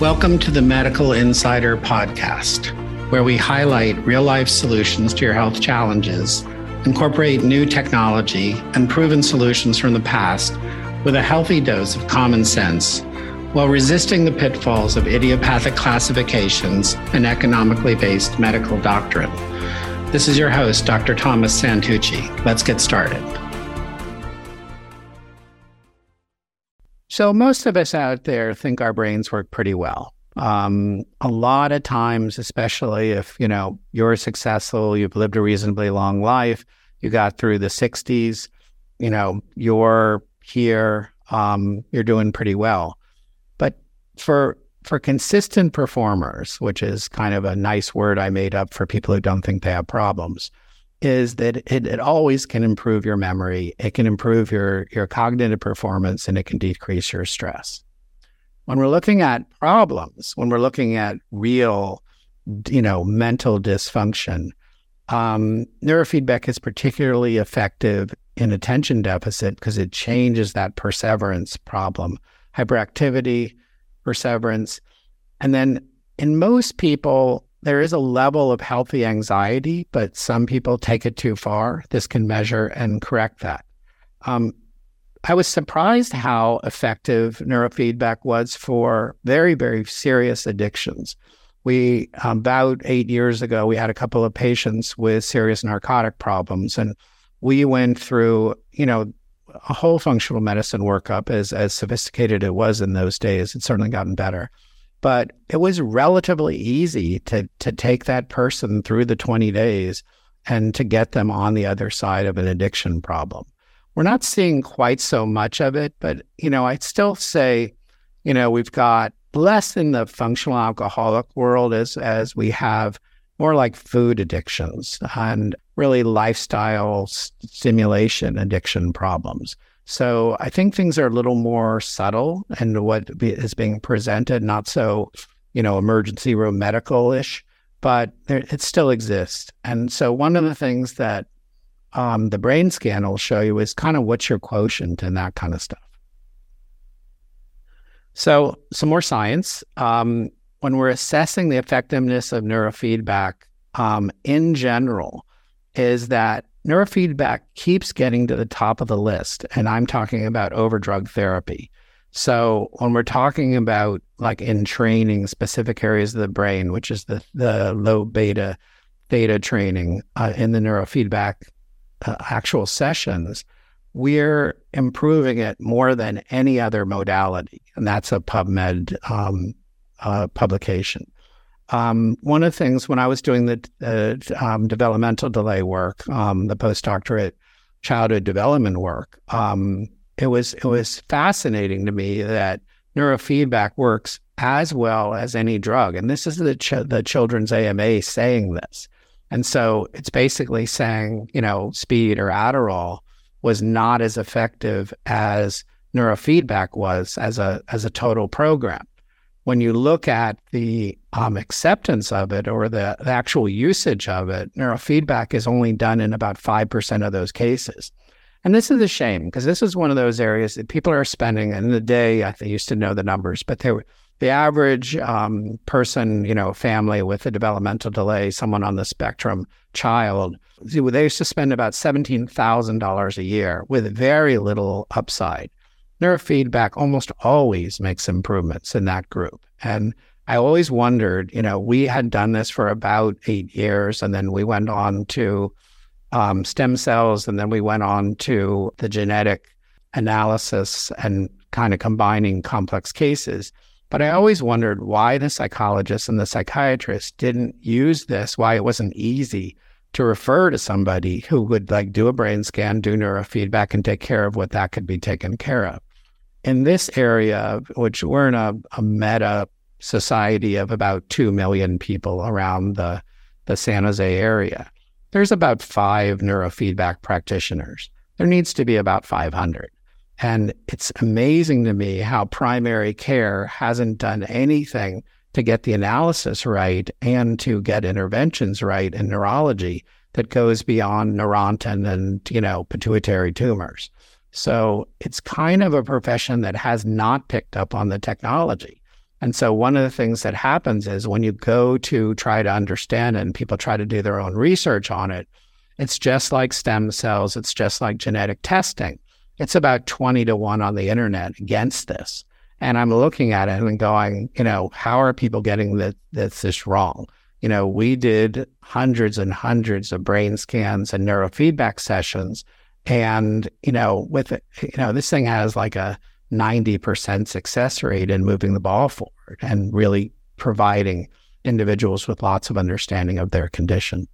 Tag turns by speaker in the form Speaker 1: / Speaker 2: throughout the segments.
Speaker 1: Welcome to the Medical Insider Podcast, where we highlight real life solutions to your health challenges, incorporate new technology and proven solutions from the past with a healthy dose of common sense while resisting the pitfalls of idiopathic classifications and economically based medical doctrine. This is your host, Dr. Thomas Santucci. Let's get started. So, most of us out there think our brains work pretty well. Um, a lot of times, especially if you know you're successful, you've lived a reasonably long life, you got through the 60s, you know, you're here, um, you're doing pretty well. But for for consistent performers, which is kind of a nice word I made up for people who don't think they have problems, is that it, it always can improve your memory, it can improve your, your cognitive performance, and it can decrease your stress. When we're looking at problems, when we're looking at real, you know, mental dysfunction, um, neurofeedback is particularly effective in attention deficit because it changes that perseverance problem, hyperactivity, perseverance. And then in most people, there is a level of healthy anxiety, but some people take it too far. This can measure and correct that. Um, I was surprised how effective neurofeedback was for very, very serious addictions. We, about eight years ago, we had a couple of patients with serious narcotic problems, and we went through, you know, a whole functional medicine workup as as sophisticated it was in those days. It's certainly gotten better. But it was relatively easy to to take that person through the 20 days and to get them on the other side of an addiction problem. We're not seeing quite so much of it, but you know, I'd still say, you know, we've got less in the functional alcoholic world as as we have more like food addictions and really lifestyle stimulation addiction problems. So I think things are a little more subtle and what is being presented, not so, you know, emergency room medical ish, but there, it still exists. And so one of the things that um, the brain scan will show you is kind of what's your quotient and that kind of stuff. So some more science. Um, when we're assessing the effectiveness of neurofeedback um, in general, is that neurofeedback keeps getting to the top of the list. And I'm talking about over drug therapy. So when we're talking about like in training specific areas of the brain, which is the, the low beta theta training uh, in the neurofeedback uh, actual sessions, we're improving it more than any other modality. And that's a PubMed um, uh, publication. Um, one of the things when I was doing the uh, um, developmental delay work, um, the postdoctorate childhood development work, um, it was it was fascinating to me that neurofeedback works as well as any drug, and this is the ch- the children's AMA saying this, and so it's basically saying you know speed or Adderall was not as effective as neurofeedback was as a as a total program when you look at the um, acceptance of it or the, the, actual usage of it, neurofeedback is only done in about 5% of those cases. And this is a shame because this is one of those areas that people are spending. in the day, I used to know the numbers, but they were, the average um, person, you know, family with a developmental delay, someone on the spectrum, child, they used to spend about $17,000 a year with very little upside neurofeedback almost always makes improvements in that group. And I always wondered, you know, we had done this for about eight years, and then we went on to um, stem cells, and then we went on to the genetic analysis and kind of combining complex cases. But I always wondered why the psychologists and the psychiatrists didn't use this, why it wasn't easy to refer to somebody who would like do a brain scan, do neurofeedback, and take care of what that could be taken care of. In this area, which we're in a, a meta society of about 2 million people around the, the San Jose area, there's about five neurofeedback practitioners. There needs to be about 500. And it's amazing to me how primary care hasn't done anything to get the analysis right and to get interventions right in neurology that goes beyond neurontin and, you know, pituitary tumors. So it's kind of a profession that has not picked up on the technology. And so one of the things that happens is when you go to try to understand it and people try to do their own research on it, it's just like stem cells, it's just like genetic testing. It's about 20 to 1 on the internet against this. And I'm looking at it and going, you know, how are people getting this, this, this wrong? You know, we did hundreds and hundreds of brain scans and neurofeedback sessions. And, you know, with you know, this thing has like a 90% success rate in moving the ball forward and really providing individuals with lots of understanding of their condition.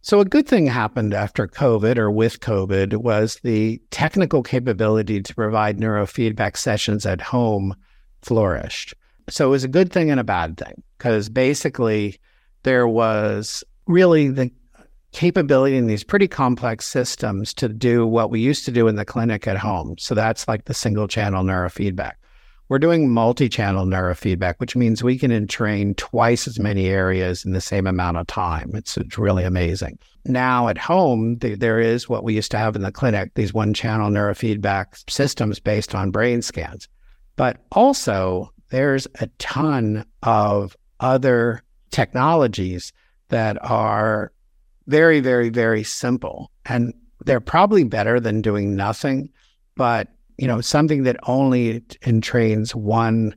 Speaker 1: So, a good thing happened after COVID or with COVID was the technical capability to provide neurofeedback sessions at home flourished. So, it was a good thing and a bad thing because basically there was really the capability in these pretty complex systems to do what we used to do in the clinic at home. So that's like the single channel neurofeedback. We're doing multi channel neurofeedback, which means we can entrain twice as many areas in the same amount of time. It's, it's really amazing. Now at home, th- there is what we used to have in the clinic these one channel neurofeedback systems based on brain scans. But also, there's a ton of other technologies that are very, very, very simple. And they're probably better than doing nothing, but you know, something that only entrains one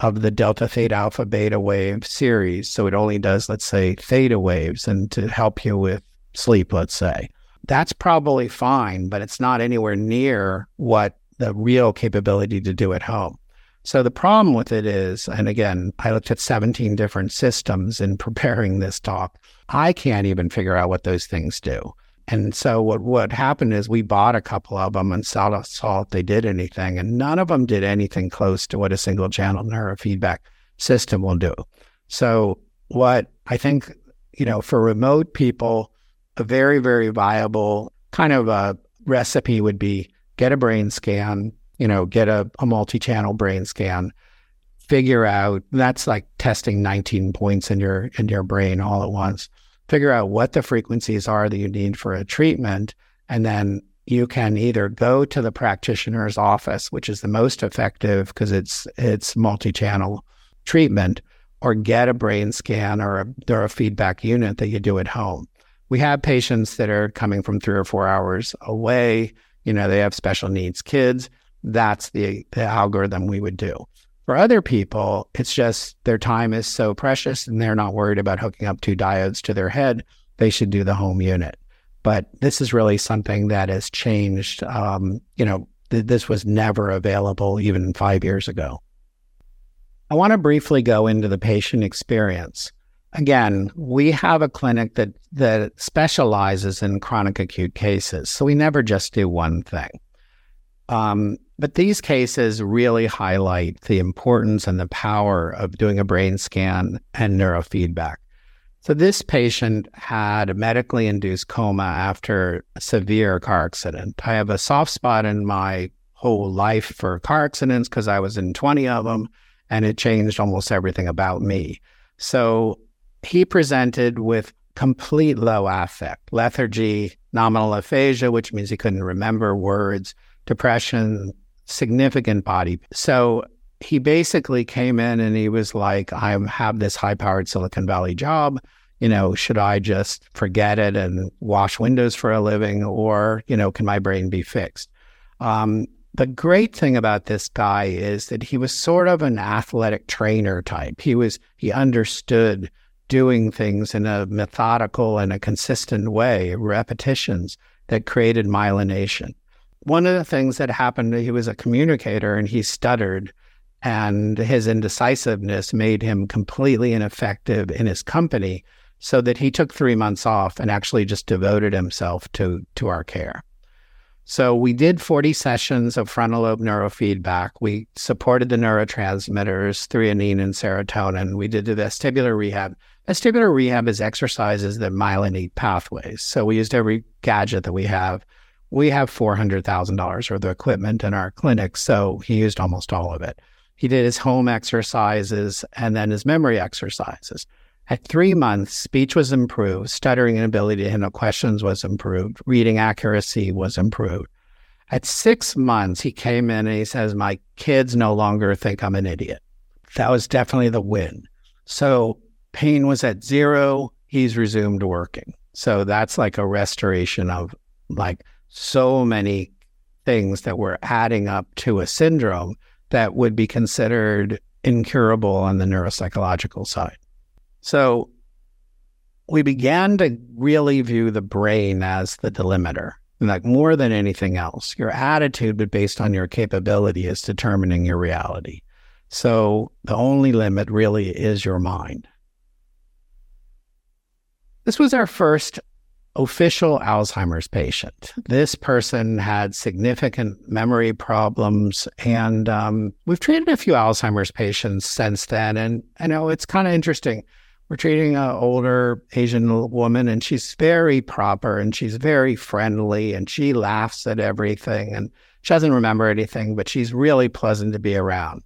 Speaker 1: of the delta theta alpha beta wave series. So it only does, let's say, theta waves and to help you with sleep, let's say. That's probably fine, but it's not anywhere near what the real capability to do at home. So the problem with it is, and again, I looked at 17 different systems in preparing this talk. I can't even figure out what those things do. And so what, what happened is we bought a couple of them and saw, saw if they did anything, and none of them did anything close to what a single channel neurofeedback system will do. So what I think, you know, for remote people, a very, very viable kind of a recipe would be get a brain scan, you know, get a, a multi-channel brain scan, figure out that's like testing 19 points in your in your brain all at once figure out what the frequencies are that you need for a treatment. And then you can either go to the practitioner's office, which is the most effective because it's it's multi-channel treatment, or get a brain scan or a neurofeedback unit that you do at home. We have patients that are coming from three or four hours away. You know, they have special needs kids. That's the, the algorithm we would do. For other people, it's just their time is so precious and they're not worried about hooking up two diodes to their head. They should do the home unit. But this is really something that has changed. Um, you know, th- this was never available even five years ago. I want to briefly go into the patient experience. Again, we have a clinic that that specializes in chronic acute cases, so we never just do one thing. Um, but these cases really highlight the importance and the power of doing a brain scan and neurofeedback. So, this patient had a medically induced coma after a severe car accident. I have a soft spot in my whole life for car accidents because I was in 20 of them and it changed almost everything about me. So, he presented with complete low affect, lethargy, nominal aphasia, which means he couldn't remember words, depression, significant body. So he basically came in and he was like, I have this high powered Silicon Valley job. You know, should I just forget it and wash windows for a living or, you know, can my brain be fixed? Um, the great thing about this guy is that he was sort of an athletic trainer type. He was, he understood doing things in a methodical and a consistent way, repetitions that created myelination one of the things that happened, he was a communicator and he stuttered, and his indecisiveness made him completely ineffective in his company, so that he took three months off and actually just devoted himself to to our care. So we did 40 sessions of frontal lobe neurofeedback. We supported the neurotransmitters, threonine and serotonin. We did the vestibular rehab. Vestibular rehab is exercises that myelinate pathways. So we used every gadget that we have we have $400,000 worth of equipment in our clinic. So he used almost all of it. He did his home exercises and then his memory exercises. At three months, speech was improved, stuttering and ability to handle questions was improved, reading accuracy was improved. At six months, he came in and he says, My kids no longer think I'm an idiot. that was definitely the win. So pain was at zero. He's resumed working. So that's like a restoration of like so many things that were adding up to a syndrome that would be considered incurable on the neuropsychological side. So we began to really view the brain as the delimiter, like more than anything else. Your attitude, but based on your capability, is determining your reality. So the only limit really is your mind. This was our first official Alzheimer's patient. This person had significant memory problems, and um, we've treated a few Alzheimer's patients since then. And I know it's kind of interesting. We're treating an older Asian woman, and she's very proper and she's very friendly, and she laughs at everything, and she doesn't remember anything, but she's really pleasant to be around.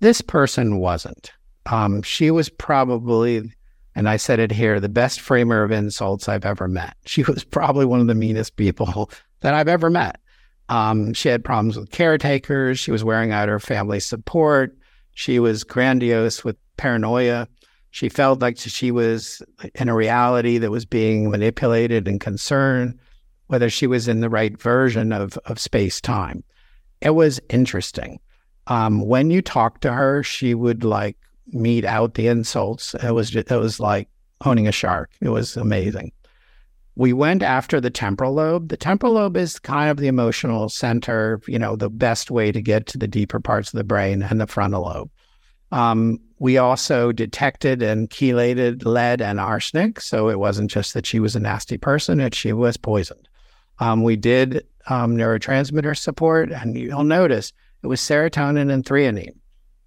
Speaker 1: This person wasn't. Um, she was probably and I said it here the best framer of insults I've ever met. She was probably one of the meanest people that I've ever met. Um, she had problems with caretakers. She was wearing out her family support. She was grandiose with paranoia. She felt like she was in a reality that was being manipulated and concerned, whether she was in the right version of, of space time. It was interesting. Um, when you talked to her, she would like mete out the insults. It was just, it was like owning a shark. It was amazing. We went after the temporal lobe. The temporal lobe is kind of the emotional center, you know, the best way to get to the deeper parts of the brain and the frontal lobe. Um, we also detected and chelated lead and arsenic. So it wasn't just that she was a nasty person, that she was poisoned. Um, we did um, neurotransmitter support, and you'll notice it was serotonin and threonine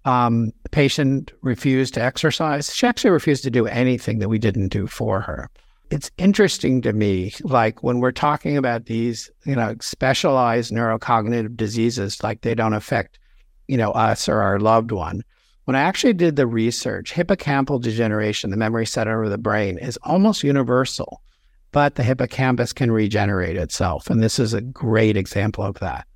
Speaker 1: um, the patient refused to exercise. She actually refused to do anything that we didn't do for her. It's interesting to me, like when we're talking about these, you know, specialized neurocognitive diseases, like they don't affect, you know, us or our loved one. When I actually did the research, hippocampal degeneration, the memory center of the brain, is almost universal, but the hippocampus can regenerate itself. And this is a great example of that.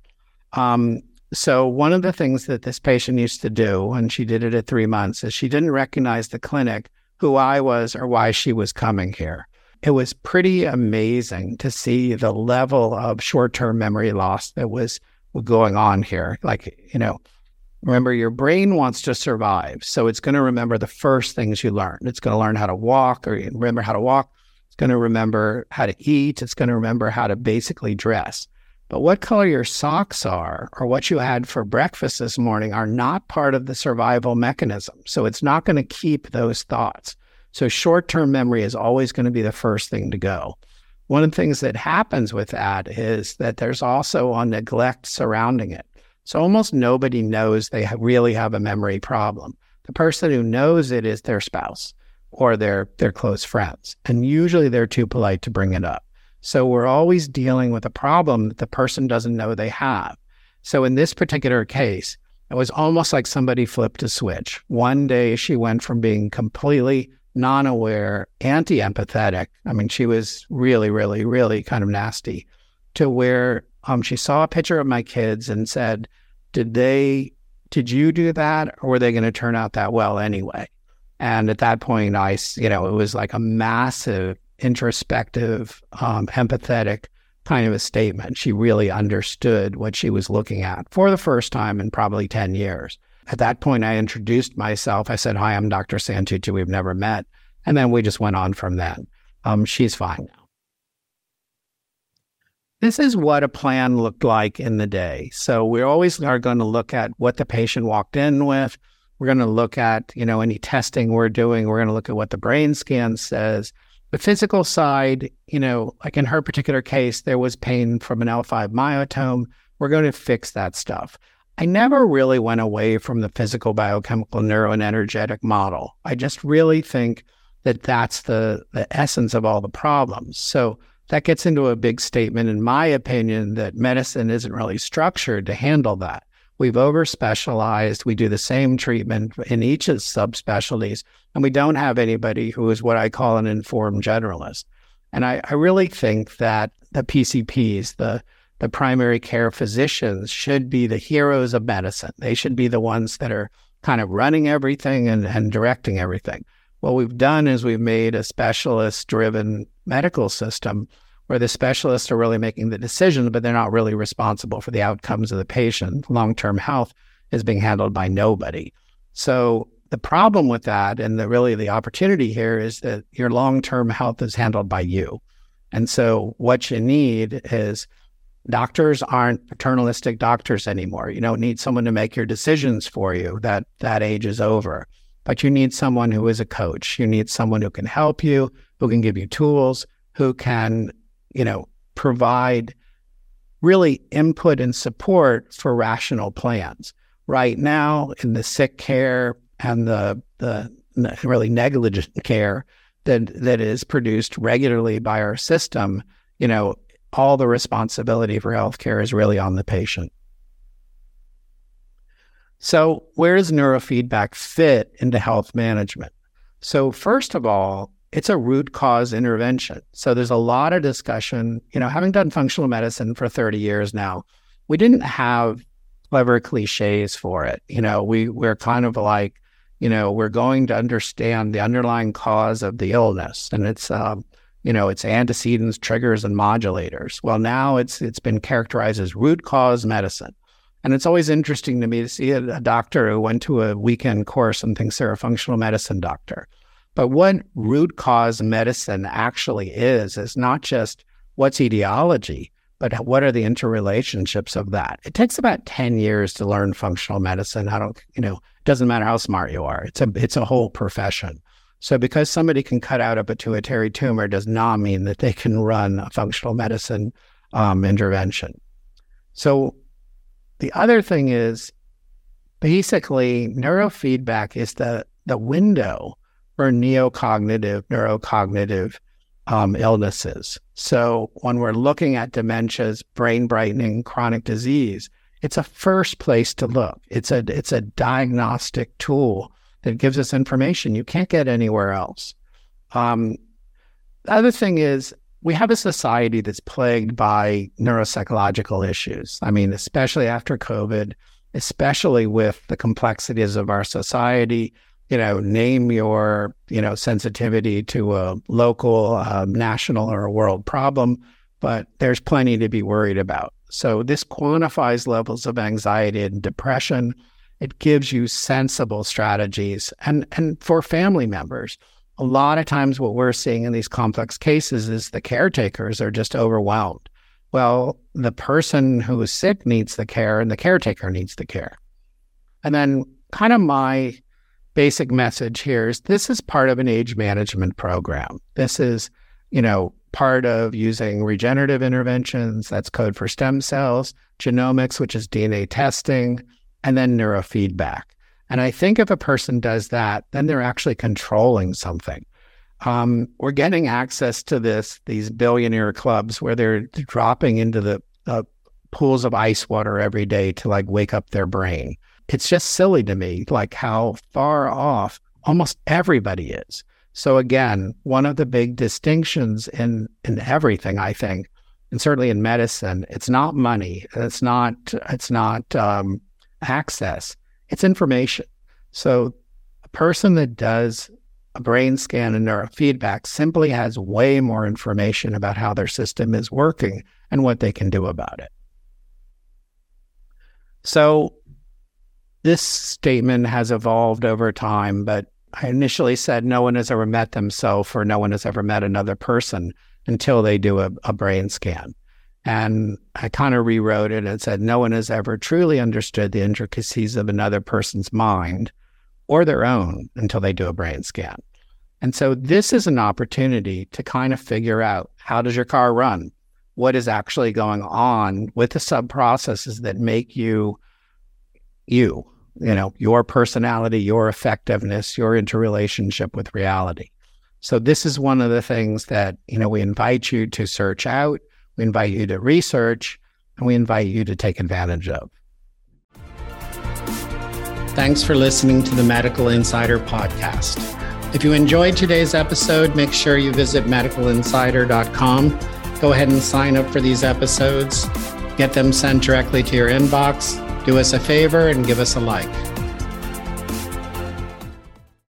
Speaker 1: Um, so, one of the things that this patient used to do, and she did it at three months, is she didn't recognize the clinic, who I was, or why she was coming here. It was pretty amazing to see the level of short term memory loss that was going on here. Like, you know, remember your brain wants to survive. So, it's going to remember the first things you learn. It's going to learn how to walk or remember how to walk. It's going to remember how to eat. It's going to remember how to basically dress. But what color your socks are or what you had for breakfast this morning are not part of the survival mechanism. So it's not going to keep those thoughts. So short term memory is always going to be the first thing to go. One of the things that happens with that is that there's also a neglect surrounding it. So almost nobody knows they really have a memory problem. The person who knows it is their spouse or their their close friends. And usually they're too polite to bring it up. So we're always dealing with a problem that the person doesn't know they have. So in this particular case, it was almost like somebody flipped a switch. One day she went from being completely non aware, anti empathetic. I mean, she was really, really, really kind of nasty to where um, she saw a picture of my kids and said, Did they, did you do that? Or were they going to turn out that well anyway? And at that point, I, you know, it was like a massive introspective, um, empathetic kind of a statement. She really understood what she was looking at for the first time in probably 10 years. At that point, I introduced myself. I said, Hi, I'm Dr. Santucci. We've never met. And then we just went on from then. Um, she's fine now. This is what a plan looked like in the day. So we always are going to look at what the patient walked in with. We're going to look at, you know, any testing we're doing. We're going to look at what the brain scan says. The physical side, you know, like in her particular case, there was pain from an L5 myotome. We're going to fix that stuff. I never really went away from the physical, biochemical, neuro, and energetic model. I just really think that that's the, the essence of all the problems. So that gets into a big statement, in my opinion, that medicine isn't really structured to handle that. We've over specialized. We do the same treatment in each of subspecialties, and we don't have anybody who is what I call an informed generalist. And I, I really think that the PCPs, the the primary care physicians, should be the heroes of medicine. They should be the ones that are kind of running everything and, and directing everything. What we've done is we've made a specialist driven medical system where the specialists are really making the decision, but they're not really responsible for the outcomes of the patient. Long term health is being handled by nobody. So the problem with that and the really the opportunity here is that your long term health is handled by you. And so what you need is doctors aren't paternalistic doctors anymore. You don't need someone to make your decisions for you. That that age is over. But you need someone who is a coach. You need someone who can help you, who can give you tools, who can, you know, provide really input and support for rational plans. Right now, in the sick care and the the really negligent care that that is produced regularly by our system, you know, all the responsibility for healthcare is really on the patient. So, where does neurofeedback fit into health management? So, first of all, it's a root cause intervention. So, there's a lot of discussion. You know, having done functional medicine for 30 years now, we didn't have clever cliches for it. You know, we we're kind of like, you know, we're going to understand the underlying cause of the illness, and it's um, you know, it's antecedents, triggers, and modulators. Well, now it's it's been characterized as root cause medicine. And it's always interesting to me to see a, a doctor who went to a weekend course and thinks they're a functional medicine doctor. But what root cause medicine actually is, is not just what's etiology, but what are the interrelationships of that? It takes about 10 years to learn functional medicine. I don't, you know, it doesn't matter how smart you are. It's a it's a whole profession. So, because somebody can cut out a pituitary tumor does not mean that they can run a functional medicine um, intervention. So, the other thing is basically neurofeedback is the, the window for neocognitive, neurocognitive um, illnesses. So, when we're looking at dementias, brain brightening, chronic disease, it's a first place to look. It's a it's a diagnostic tool that gives us information you can't get anywhere else. Um, the other thing is, we have a society that's plagued by neuropsychological issues. I mean, especially after COVID, especially with the complexities of our society. You know, name your you know sensitivity to a local, uh, national, or a world problem, but there's plenty to be worried about. So this quantifies levels of anxiety and depression it gives you sensible strategies. And, and for family members, a lot of times what we're seeing in these complex cases is the caretakers are just overwhelmed. Well, the person who is sick needs the care and the caretaker needs the care. And then, kind of my basic message here is this is part of an age management program. This is, you know, part of using regenerative interventions, that's code for stem cells, genomics, which is DNA testing, and then neurofeedback. And I think if a person does that, then they're actually controlling something. Um, we're getting access to this these billionaire clubs where they're dropping into the uh, pools of ice water every day to like wake up their brain. It's just silly to me, like how far off almost everybody is. So again, one of the big distinctions in in everything, I think, and certainly in medicine, it's not money. It's not. It's not um, access, it's information. So a person that does a brain scan and neurofeedback simply has way more information about how their system is working and what they can do about it. So this statement has evolved over time, but I initially said no one has ever met themselves or no one has ever met another person until they do a, a brain scan. And I kind of rewrote it and said, no one has ever truly understood the intricacies of another person's mind or their own until they do a brain scan. And so this is an opportunity to kind of figure out how does your car run? What is actually going on with the sub processes that make you you, you know, your personality, your effectiveness, your interrelationship with reality. So this is one of the things that, you know, we invite you to search out we invite you to research, and we invite you to take advantage of. Thanks for listening to the Medical Insider podcast. If you enjoyed today's episode, make sure you visit medicalinsider.com. Go ahead and sign up for these episodes, get them sent directly to your inbox. Do us a favor and give us a like.